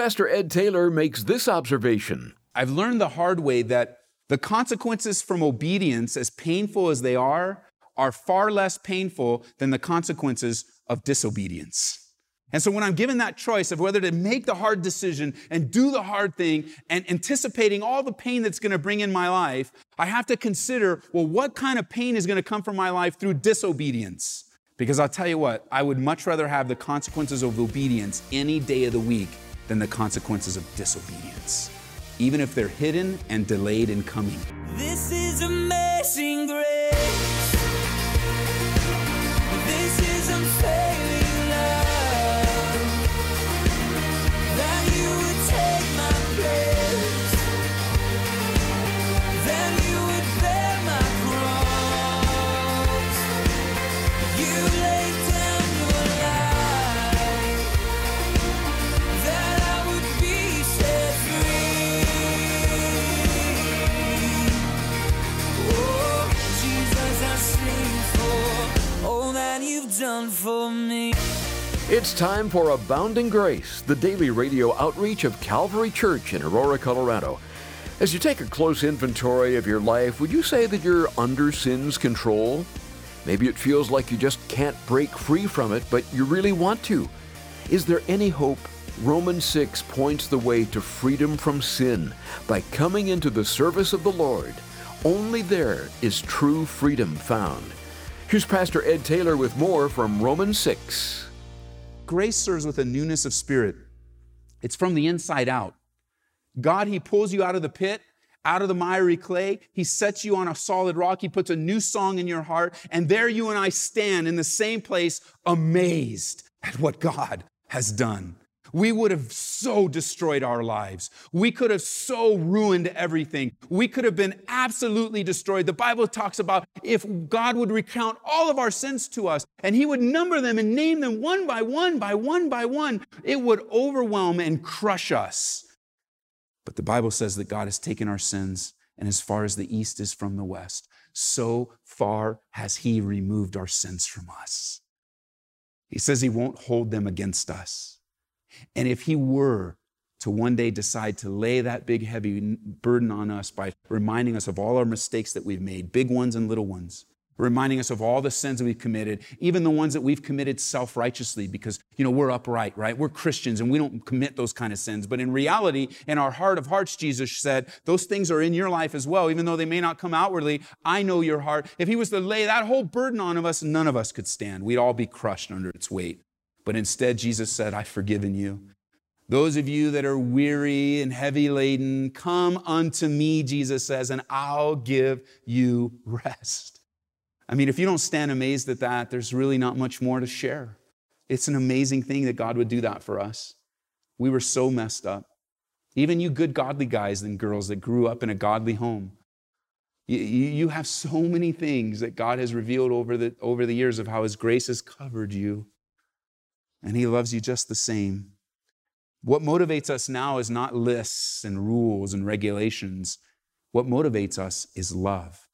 Pastor Ed Taylor makes this observation. I've learned the hard way that the consequences from obedience, as painful as they are, are far less painful than the consequences of disobedience. And so when I'm given that choice of whether to make the hard decision and do the hard thing and anticipating all the pain that's going to bring in my life, I have to consider, well, what kind of pain is going to come from my life through disobedience? Because I'll tell you what, I would much rather have the consequences of obedience any day of the week than the consequences of disobedience, even if they're hidden and delayed in coming. This is amazing grace. This is unfailing It's time for Abounding Grace, the daily radio outreach of Calvary Church in Aurora, Colorado. As you take a close inventory of your life, would you say that you're under sin's control? Maybe it feels like you just can't break free from it, but you really want to. Is there any hope? Romans 6 points the way to freedom from sin by coming into the service of the Lord. Only there is true freedom found. Here's Pastor Ed Taylor with more from Romans 6. Grace serves with a newness of spirit. It's from the inside out. God, He pulls you out of the pit, out of the miry clay. He sets you on a solid rock. He puts a new song in your heart. And there you and I stand in the same place, amazed at what God has done. We would have so destroyed our lives. We could have so ruined everything. We could have been absolutely destroyed. The Bible talks about if God would recount all of our sins to us and He would number them and name them one by one, by one by one, it would overwhelm and crush us. But the Bible says that God has taken our sins, and as far as the east is from the west, so far has He removed our sins from us. He says He won't hold them against us. And if He were to one day decide to lay that big, heavy burden on us by reminding us of all our mistakes that we've made, big ones and little ones, reminding us of all the sins that we've committed, even the ones that we've committed self righteously because, you know, we're upright, right? We're Christians and we don't commit those kind of sins. But in reality, in our heart of hearts, Jesus said, those things are in your life as well, even though they may not come outwardly. I know your heart. If He was to lay that whole burden on of us, none of us could stand. We'd all be crushed under its weight. But instead, Jesus said, I've forgiven you. Those of you that are weary and heavy laden, come unto me, Jesus says, and I'll give you rest. I mean, if you don't stand amazed at that, there's really not much more to share. It's an amazing thing that God would do that for us. We were so messed up. Even you good, godly guys and girls that grew up in a godly home, you, have so many things that God has revealed over the, over the years of how His grace has covered you. And He loves you just the same. What motivates us now is not lists and rules and regulations. What motivates us is love.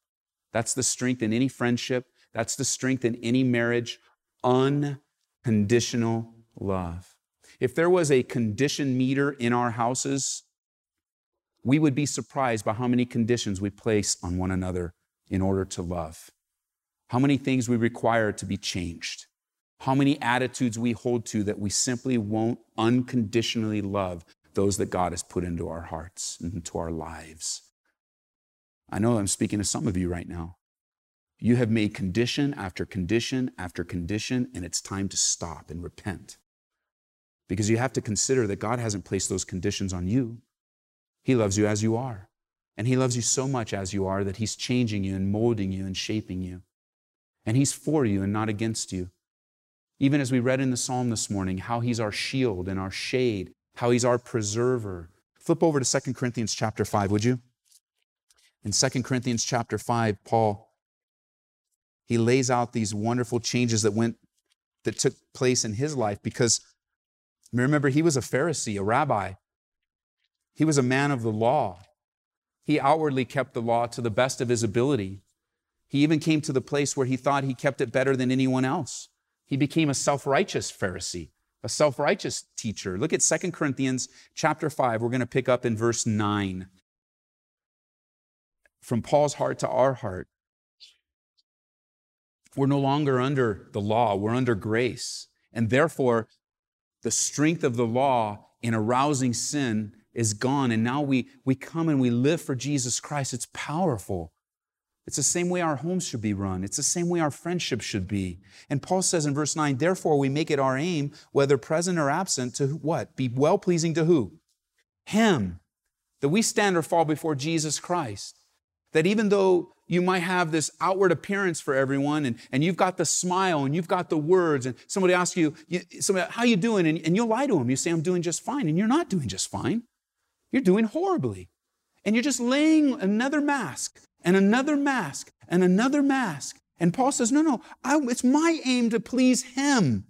That's the strength in any friendship. That's the strength in any marriage. Unconditional love. If there was a condition meter in our houses, we would be surprised by how many conditions we place on one another in order to love. How many things we require to be changed. How many attitudes we hold to that we simply won't unconditionally love those that God has put into our hearts and into our lives. I know I'm speaking to some of you right now. You have made condition after condition after condition, and it's time to stop and repent. Because you have to consider that God hasn't placed those conditions on you. He loves you as you are. And He loves you so much as you are that He's changing you and molding you and shaping you. And He's for you and not against you. Even as we read in the psalm this morning, how He's our shield and our shade, how He's our preserver. Flip over to 2 Corinthians chapter 5, would you? In 2 Corinthians chapter 5, Paul he lays out these wonderful changes that went that took place in his life because remember he was a Pharisee, a rabbi. He was a man of the law. He outwardly kept the law to the best of his ability. He even came to the place where he thought he kept it better than anyone else. He became a self righteous Pharisee, a self-righteous teacher. Look at 2 Corinthians chapter 5. We're going to pick up in verse 9. From Paul's heart to our heart. We're no longer under the law, we're under grace. And therefore, the strength of the law in arousing sin is gone. And now we, we come and we live for Jesus Christ. It's powerful. It's the same way our homes should be run. It's the same way our friendships should be. And Paul says in verse 9, therefore we make it our aim, whether present or absent, to what? Be well pleasing to who? Him. That we stand or fall before Jesus Christ. That even though you might have this outward appearance for everyone and, and you've got the smile and you've got the words and somebody asks you, you somebody, how you doing? And, and you'll lie to them. You say, I'm doing just fine. And you're not doing just fine. You're doing horribly. And you're just laying another mask and another mask and another mask. And Paul says, No, no, I, it's my aim to please him.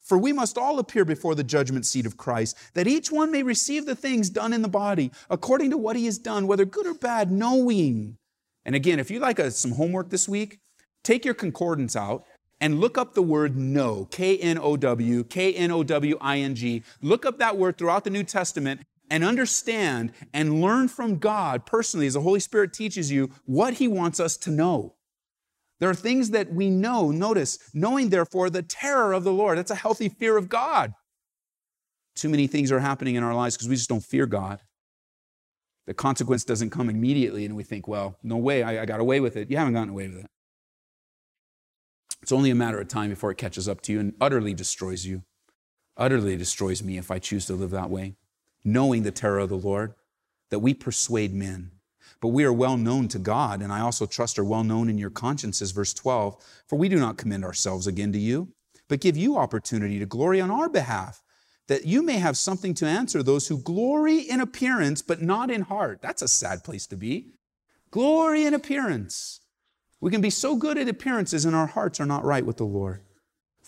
For we must all appear before the judgment seat of Christ, that each one may receive the things done in the body according to what he has done, whether good or bad, knowing. And again, if you like a, some homework this week, take your concordance out and look up the word know, K N O W, K N O W I N G. Look up that word throughout the New Testament and understand and learn from God personally as the Holy Spirit teaches you what He wants us to know. There are things that we know. Notice, knowing therefore the terror of the Lord. That's a healthy fear of God. Too many things are happening in our lives because we just don't fear God. The consequence doesn't come immediately, and we think, well, no way, I, I got away with it. You haven't gotten away with it. It's only a matter of time before it catches up to you and utterly destroys you. Utterly destroys me if I choose to live that way knowing the terror of the Lord, that we persuade men. But we are well known to God, and I also trust are well known in your consciences. Verse 12 For we do not commend ourselves again to you, but give you opportunity to glory on our behalf, that you may have something to answer those who glory in appearance, but not in heart. That's a sad place to be. Glory in appearance. We can be so good at appearances, and our hearts are not right with the Lord.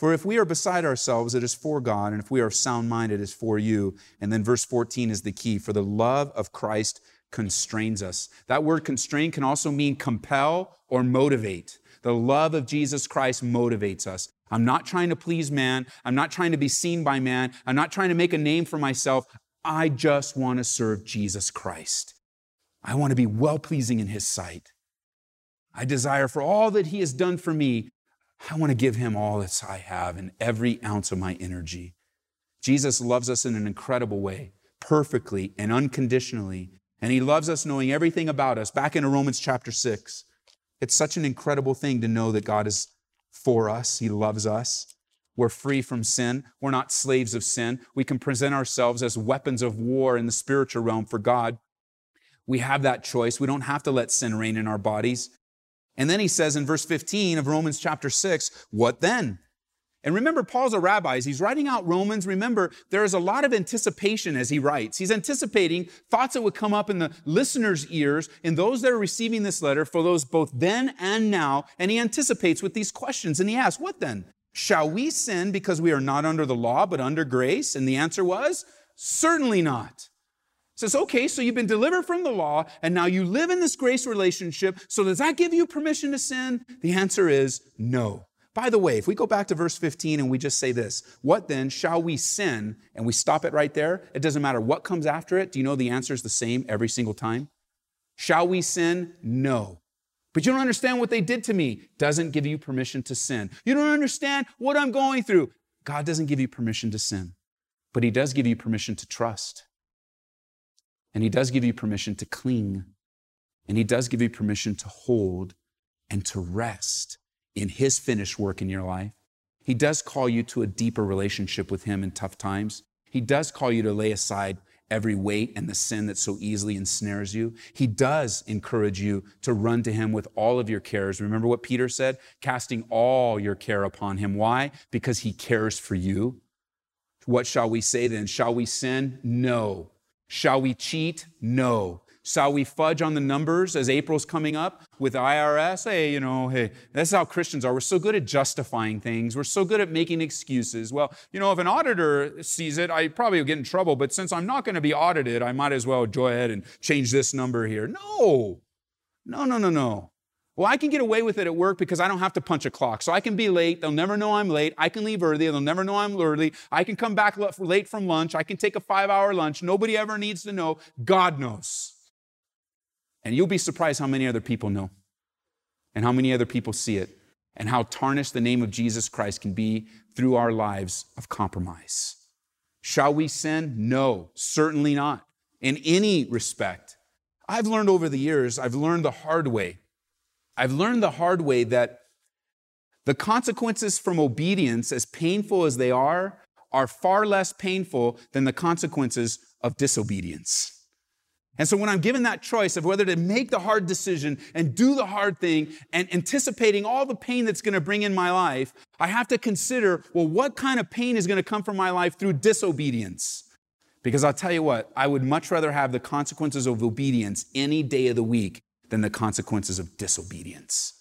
For if we are beside ourselves, it is for God, and if we are sound minded, it is for you. And then verse 14 is the key for the love of Christ constrains us. That word constrain can also mean compel or motivate. The love of Jesus Christ motivates us. I'm not trying to please man. I'm not trying to be seen by man. I'm not trying to make a name for myself. I just want to serve Jesus Christ. I want to be well pleasing in his sight. I desire for all that he has done for me I want to give him all that I have and every ounce of my energy. Jesus loves us in an incredible way, perfectly and unconditionally. And he loves us knowing everything about us. Back into Romans chapter 6. It's such an incredible thing to know that God is for us, he loves us. We're free from sin. We're not slaves of sin. We can present ourselves as weapons of war in the spiritual realm for God. We have that choice. We don't have to let sin reign in our bodies. And then he says in verse 15 of Romans chapter 6, what then? And remember, Paul's a rabbi. As he's writing out Romans, remember, there is a lot of anticipation as he writes. He's anticipating thoughts that would come up in the listener's ears, in those that are receiving this letter, for those both then and now. And he anticipates with these questions. And he asks, What then? Shall we sin because we are not under the law, but under grace? And the answer was, Certainly not says, okay, so you've been delivered from the law and now you live in this grace relationship. So does that give you permission to sin? The answer is no. By the way, if we go back to verse 15 and we just say this, what then shall we sin? And we stop it right there. It doesn't matter what comes after it. Do you know the answer is the same every single time? Shall we sin? No. But you don't understand what they did to me. Doesn't give you permission to sin. You don't understand what I'm going through. God doesn't give you permission to sin, but He does give you permission to trust. And He does give you permission to cling. And He does give you permission to hold and to rest in His finished work in your life. He does call you to a deeper relationship with Him in tough times. He does call you to lay aside every weight and the sin that so easily ensnares you. He does encourage you to run to Him with all of your cares. Remember what Peter said? Casting all your care upon Him. Why? Because He cares for you. What shall we say then? Shall we sin? No. Shall we cheat? No. Shall we fudge on the numbers as April's coming up with IRS? Hey, you know, hey, that's how Christians are. We're so good at justifying things. We're so good at making excuses. Well, you know, if an auditor sees it, I probably get in trouble, but since I'm not going to be audited, I might as well go ahead and change this number here. No. No, no, no, no. Well, I can get away with it at work because I don't have to punch a clock. So I can be late. They'll never know I'm late. I can leave early. They'll never know I'm early. I can come back late from lunch. I can take a five hour lunch. Nobody ever needs to know. God knows. And you'll be surprised how many other people know and how many other people see it and how tarnished the name of Jesus Christ can be through our lives of compromise. Shall we sin? No, certainly not. In any respect. I've learned over the years, I've learned the hard way. I've learned the hard way that the consequences from obedience, as painful as they are, are far less painful than the consequences of disobedience. And so when I'm given that choice of whether to make the hard decision and do the hard thing and anticipating all the pain that's going to bring in my life, I have to consider, well, what kind of pain is going to come from my life through disobedience? Because I'll tell you what, I would much rather have the consequences of obedience any day of the week than the consequences of disobedience,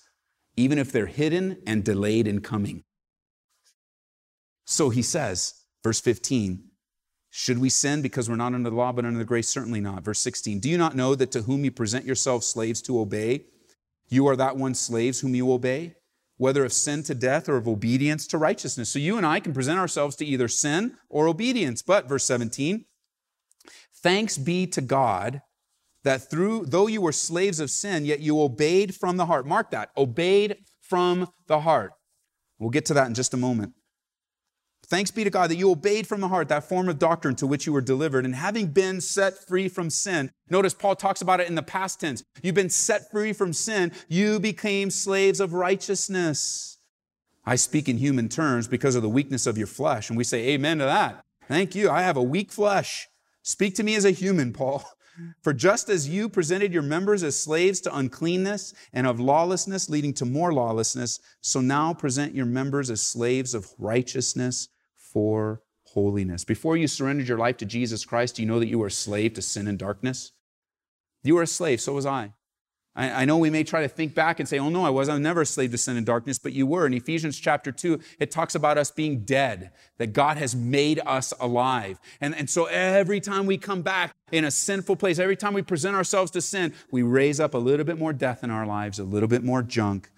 even if they're hidden and delayed in coming. So he says, verse 15, should we sin because we're not under the law but under the grace? Certainly not. Verse 16, do you not know that to whom you present yourselves slaves to obey, you are that one slaves whom you obey? Whether of sin to death or of obedience to righteousness. So you and I can present ourselves to either sin or obedience. But, verse 17, thanks be to God that through, though you were slaves of sin, yet you obeyed from the heart. Mark that, obeyed from the heart. We'll get to that in just a moment. Thanks be to God that you obeyed from the heart that form of doctrine to which you were delivered, and having been set free from sin. Notice Paul talks about it in the past tense. You've been set free from sin, you became slaves of righteousness. I speak in human terms because of the weakness of your flesh, and we say amen to that. Thank you. I have a weak flesh. Speak to me as a human, Paul. For just as you presented your members as slaves to uncleanness and of lawlessness, leading to more lawlessness, so now present your members as slaves of righteousness for holiness. Before you surrendered your life to Jesus Christ, do you know that you were a slave to sin and darkness? You were a slave, so was I. I, I know we may try to think back and say, oh no, I was. I was never a slave to sin and darkness, but you were. In Ephesians chapter 2, it talks about us being dead, that God has made us alive. And, and so every time we come back in a sinful place, every time we present ourselves to sin, we raise up a little bit more death in our lives, a little bit more junk.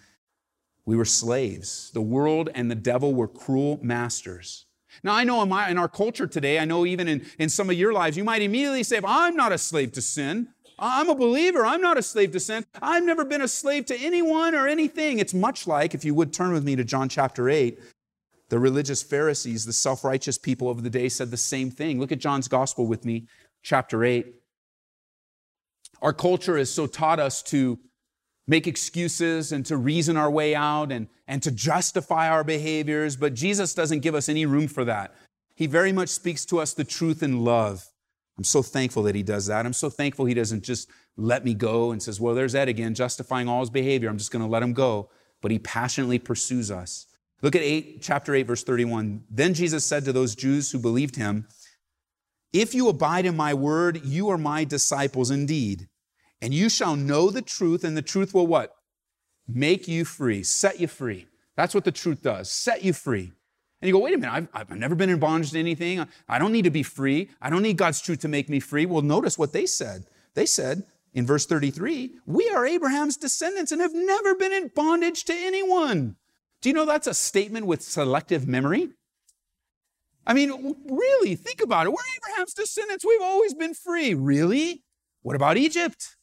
We were slaves. The world and the devil were cruel masters. Now, I know in, my, in our culture today, I know even in, in some of your lives, you might immediately say, I'm not a slave to sin. I'm a believer. I'm not a slave to sin. I've never been a slave to anyone or anything. It's much like, if you would turn with me to John chapter 8, the religious Pharisees, the self righteous people of the day said the same thing. Look at John's gospel with me, chapter 8. Our culture has so taught us to make excuses and to reason our way out and, and to justify our behaviors, but Jesus doesn't give us any room for that. He very much speaks to us the truth in love. I'm so thankful that he does that. I'm so thankful he doesn't just let me go and says, Well, there's Ed again, justifying all his behavior. I'm just going to let him go. But he passionately pursues us. Look at 8, chapter 8, verse 31. Then Jesus said to those Jews who believed him, If you abide in my word, you are my disciples indeed. And you shall know the truth, and the truth will what? Make you free, set you free. That's what the truth does, set you free. And you go, wait a minute, I've, I've never been in bondage to anything. I don't need to be free. I don't need God's truth to make me free. Well, notice what they said. They said in verse 33, we are Abraham's descendants and have never been in bondage to anyone. Do you know that's a statement with selective memory? I mean, really, think about it. We're Abraham's descendants. We've always been free. Really? What about Egypt?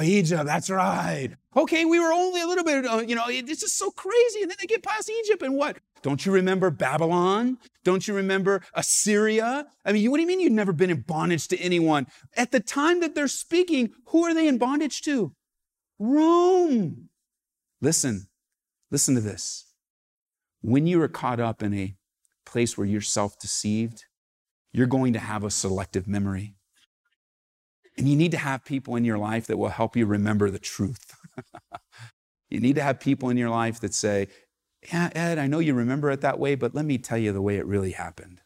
Oh, Egypt, that's right. Okay, we were only a little bit, uh, you know, it's just so crazy. And then they get past Egypt and what? Don't you remember Babylon? Don't you remember Assyria? I mean, what do you mean you've never been in bondage to anyone? At the time that they're speaking, who are they in bondage to? Rome. Listen, listen to this. When you are caught up in a place where you're self deceived, you're going to have a selective memory. And you need to have people in your life that will help you remember the truth. you need to have people in your life that say, Yeah, Ed, I know you remember it that way, but let me tell you the way it really happened.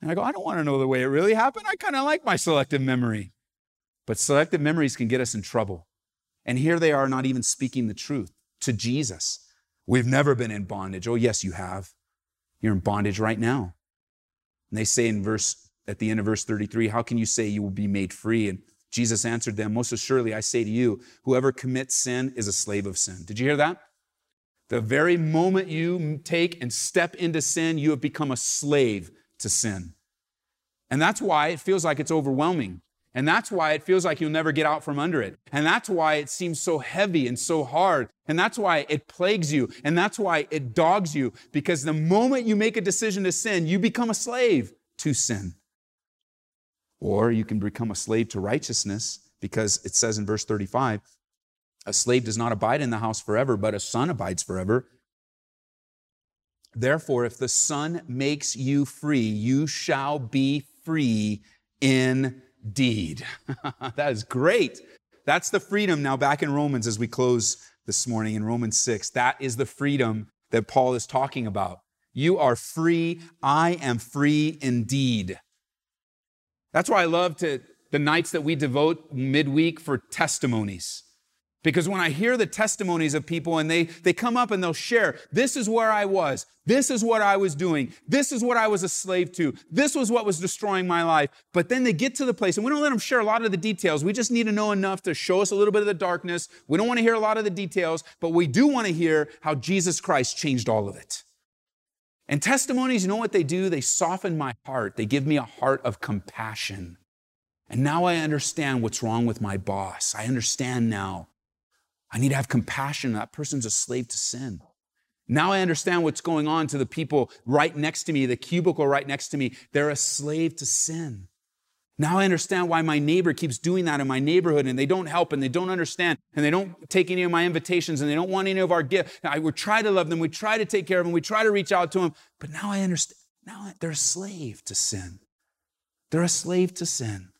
And I go, I don't want to know the way it really happened. I kind of like my selective memory. But selective memories can get us in trouble. And here they are not even speaking the truth to Jesus. We've never been in bondage. Oh, yes, you have. You're in bondage right now. And they say in verse at the end of verse 33, how can you say you will be made free? And Jesus answered them, Most assuredly, I say to you, whoever commits sin is a slave of sin. Did you hear that? The very moment you take and step into sin, you have become a slave to sin. And that's why it feels like it's overwhelming. And that's why it feels like you'll never get out from under it. And that's why it seems so heavy and so hard. And that's why it plagues you. And that's why it dogs you. Because the moment you make a decision to sin, you become a slave to sin. Or you can become a slave to righteousness because it says in verse 35 a slave does not abide in the house forever, but a son abides forever. Therefore, if the Son makes you free, you shall be free indeed. that is great. That's the freedom now back in Romans as we close this morning in Romans 6. That is the freedom that Paul is talking about. You are free. I am free indeed. That's why I love to, the nights that we devote midweek for testimonies. Because when I hear the testimonies of people and they, they come up and they'll share, this is where I was, this is what I was doing, this is what I was a slave to, this was what was destroying my life. But then they get to the place, and we don't let them share a lot of the details. We just need to know enough to show us a little bit of the darkness. We don't want to hear a lot of the details, but we do want to hear how Jesus Christ changed all of it. And testimonies, you know what they do? They soften my heart, they give me a heart of compassion. And now I understand what's wrong with my boss. I understand now I need to have compassion. That person's a slave to sin. Now I understand what's going on to the people right next to me, the cubicle right next to me. They're a slave to sin. Now I understand why my neighbor keeps doing that in my neighborhood and they don't help and they don't understand and they don't take any of my invitations and they don't want any of our gifts. I would try to love them. We try to take care of them. We try to reach out to them. But now I understand. Now they're a slave to sin. They're a slave to sin.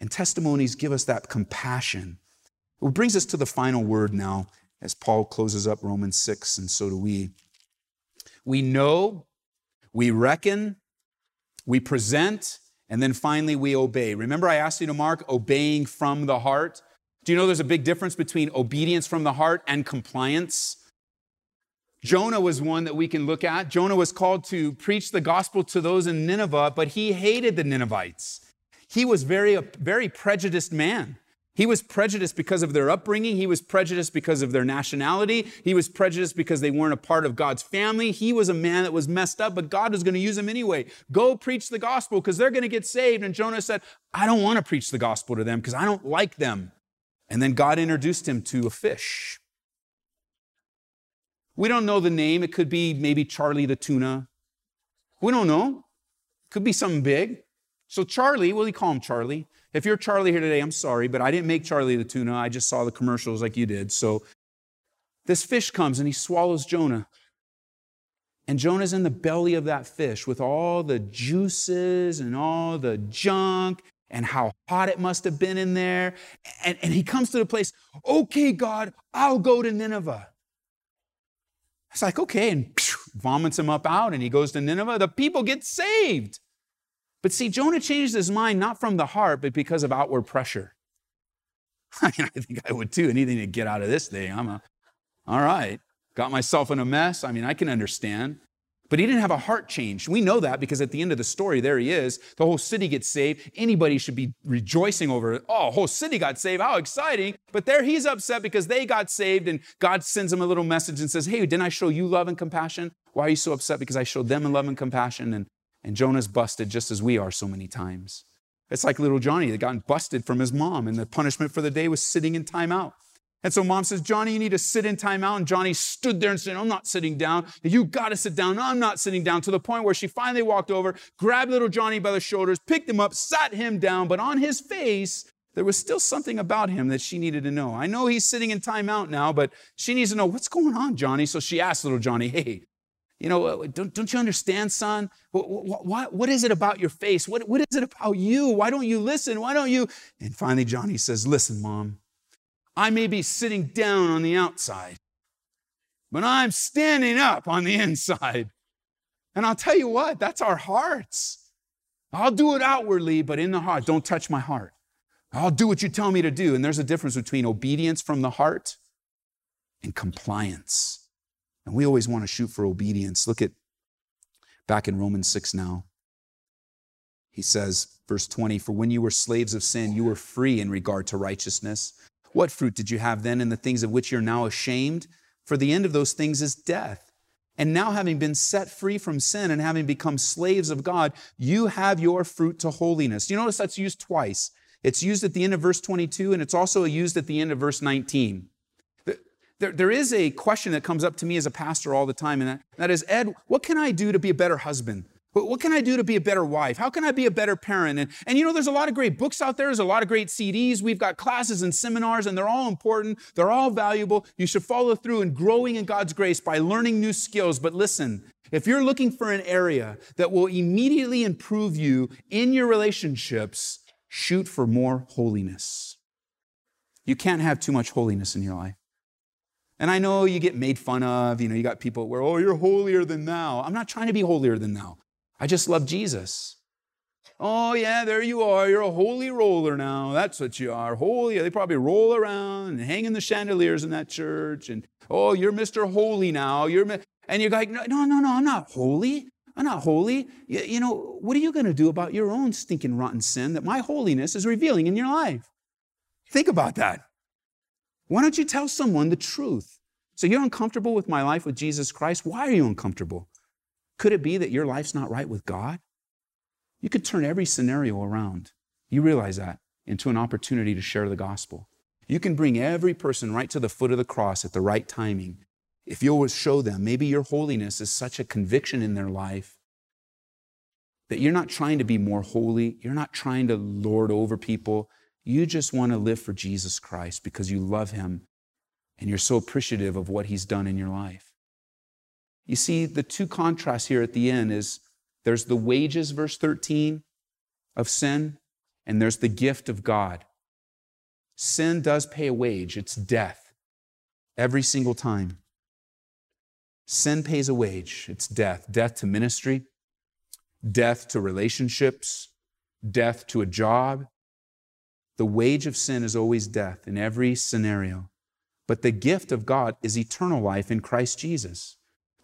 And testimonies give us that compassion it brings us to the final word now as Paul closes up Romans 6, and so do we. We know, we reckon, we present, and then finally we obey. Remember, I asked you to mark obeying from the heart? Do you know there's a big difference between obedience from the heart and compliance? Jonah was one that we can look at. Jonah was called to preach the gospel to those in Nineveh, but he hated the Ninevites. He was very a very prejudiced man. He was prejudiced because of their upbringing. He was prejudiced because of their nationality. He was prejudiced because they weren't a part of God's family. He was a man that was messed up, but God was going to use him anyway. Go preach the gospel because they're going to get saved. And Jonah said, I don't want to preach the gospel to them because I don't like them. And then God introduced him to a fish. We don't know the name. It could be maybe Charlie the tuna. We don't know. It could be something big. So Charlie, do you call him Charlie? If you're Charlie here today, I'm sorry, but I didn't make Charlie the tuna. I just saw the commercials like you did. So this fish comes and he swallows Jonah. And Jonah's in the belly of that fish with all the juices and all the junk and how hot it must have been in there. And, and he comes to the place, okay, God, I'll go to Nineveh. It's like, okay, and vomits him up out, and he goes to Nineveh. The people get saved. But see, Jonah changed his mind not from the heart, but because of outward pressure. I mean, I think I would too. Anything to get out of this thing. I'm a, all right, got myself in a mess. I mean, I can understand. But he didn't have a heart change. We know that because at the end of the story, there he is. The whole city gets saved. Anybody should be rejoicing over it. Oh, whole city got saved. How exciting. But there he's upset because they got saved and God sends him a little message and says, Hey, didn't I show you love and compassion? Why are you so upset? Because I showed them love and compassion. And and Jonah's busted just as we are so many times. It's like little Johnny that got busted from his mom, and the punishment for the day was sitting in timeout. And so mom says, Johnny, you need to sit in timeout. And Johnny stood there and said, I'm not sitting down. You got to sit down. I'm not sitting down to the point where she finally walked over, grabbed little Johnny by the shoulders, picked him up, sat him down. But on his face, there was still something about him that she needed to know. I know he's sitting in timeout now, but she needs to know what's going on, Johnny. So she asked little Johnny, Hey, you know, uh, don't, don't you understand, son? What, what, what is it about your face? What, what is it about you? Why don't you listen? Why don't you? And finally, Johnny says, Listen, mom, I may be sitting down on the outside, but I'm standing up on the inside. And I'll tell you what, that's our hearts. I'll do it outwardly, but in the heart, don't touch my heart. I'll do what you tell me to do. And there's a difference between obedience from the heart and compliance. And we always want to shoot for obedience. Look at back in Romans 6 now. He says, verse 20, For when you were slaves of sin, you were free in regard to righteousness. What fruit did you have then in the things of which you're now ashamed? For the end of those things is death. And now, having been set free from sin and having become slaves of God, you have your fruit to holiness. You notice that's used twice. It's used at the end of verse 22, and it's also used at the end of verse 19. There, there is a question that comes up to me as a pastor all the time, and that, that is Ed, what can I do to be a better husband? What can I do to be a better wife? How can I be a better parent? And, and you know, there's a lot of great books out there. There's a lot of great CDs. We've got classes and seminars, and they're all important. They're all valuable. You should follow through in growing in God's grace by learning new skills. But listen, if you're looking for an area that will immediately improve you in your relationships, shoot for more holiness. You can't have too much holiness in your life. And I know you get made fun of. You know, you got people where, oh, you're holier than thou. I'm not trying to be holier than thou. I just love Jesus. Oh, yeah, there you are. You're a holy roller now. That's what you are. Holy. They probably roll around and hang in the chandeliers in that church. And, oh, you're Mr. Holy now. You're, and you're like, no, no, no, I'm not holy. I'm not holy. You, you know, what are you going to do about your own stinking rotten sin that my holiness is revealing in your life? Think about that. Why don't you tell someone the truth? So you're uncomfortable with my life with Jesus Christ? Why are you uncomfortable? Could it be that your life's not right with God? You could turn every scenario around. You realize that into an opportunity to share the gospel. You can bring every person right to the foot of the cross at the right timing. If you'll show them, maybe your holiness is such a conviction in their life that you're not trying to be more holy, you're not trying to lord over people. You just want to live for Jesus Christ because you love him and you're so appreciative of what he's done in your life. You see, the two contrasts here at the end is there's the wages, verse 13, of sin, and there's the gift of God. Sin does pay a wage, it's death every single time. Sin pays a wage, it's death death to ministry, death to relationships, death to a job. The wage of sin is always death in every scenario. But the gift of God is eternal life in Christ Jesus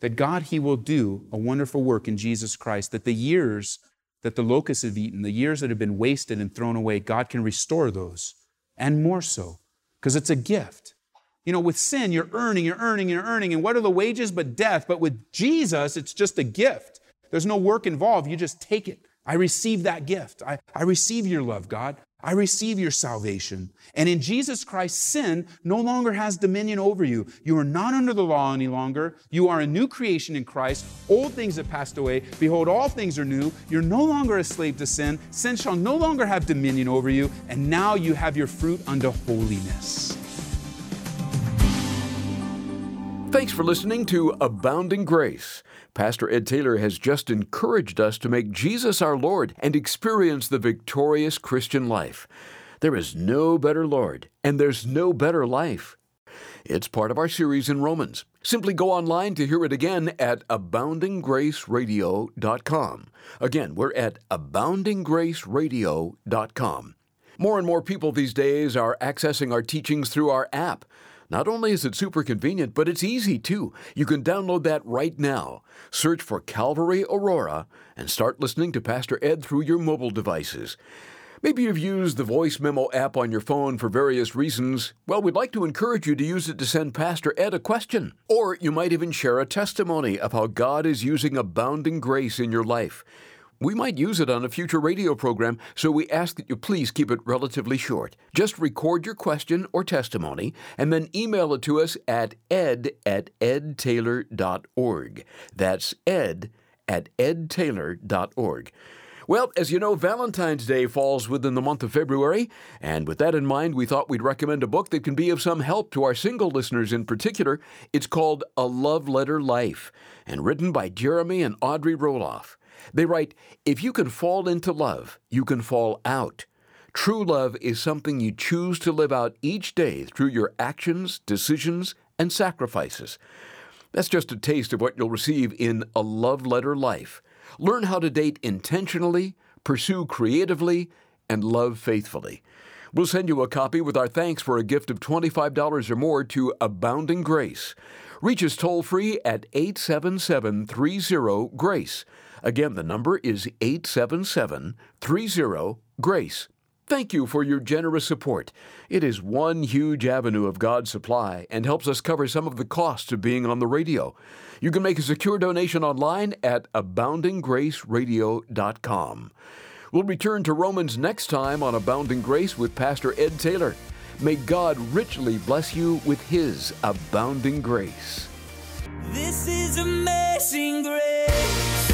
that God, He will do a wonderful work in Jesus Christ, that the years that the locusts have eaten, the years that have been wasted and thrown away, God can restore those, and more so, because it's a gift. You know, with sin, you're earning, you're earning, you're earning, and what are the wages but death? But with Jesus, it's just a gift. There's no work involved, you just take it. I receive that gift. I, I receive your love, God. I receive your salvation. And in Jesus Christ, sin no longer has dominion over you. You are not under the law any longer. You are a new creation in Christ. Old things have passed away. Behold, all things are new. You're no longer a slave to sin. Sin shall no longer have dominion over you. And now you have your fruit unto holiness. Thanks for listening to Abounding Grace. Pastor Ed Taylor has just encouraged us to make Jesus our Lord and experience the victorious Christian life. There is no better Lord, and there's no better life. It's part of our series in Romans. Simply go online to hear it again at aboundinggraceradio.com. Again, we're at aboundinggraceradio.com. More and more people these days are accessing our teachings through our app. Not only is it super convenient, but it's easy too. You can download that right now. Search for Calvary Aurora and start listening to Pastor Ed through your mobile devices. Maybe you've used the Voice Memo app on your phone for various reasons. Well, we'd like to encourage you to use it to send Pastor Ed a question. Or you might even share a testimony of how God is using abounding grace in your life. We might use it on a future radio program, so we ask that you please keep it relatively short. Just record your question or testimony and then email it to us at ed at edtaylor.org. That's ed at edtaylor.org. Well, as you know, Valentine's Day falls within the month of February, and with that in mind, we thought we'd recommend a book that can be of some help to our single listeners in particular. It's called A Love Letter Life, and written by Jeremy and Audrey Roloff. They write If you can fall into love, you can fall out. True love is something you choose to live out each day through your actions, decisions, and sacrifices. That's just a taste of what you'll receive in A Love Letter Life. Learn how to date intentionally, pursue creatively, and love faithfully. We'll send you a copy with our thanks for a gift of $25 or more to Abounding Grace. Reach us toll free at 877 30 GRACE. Again, the number is 877 30 GRACE. Thank you for your generous support. It is one huge avenue of God's supply and helps us cover some of the costs of being on the radio. You can make a secure donation online at aboundinggraceradio.com. We'll return to Romans next time on Abounding Grace with Pastor Ed Taylor. May God richly bless you with His abounding grace. This is amazing grace.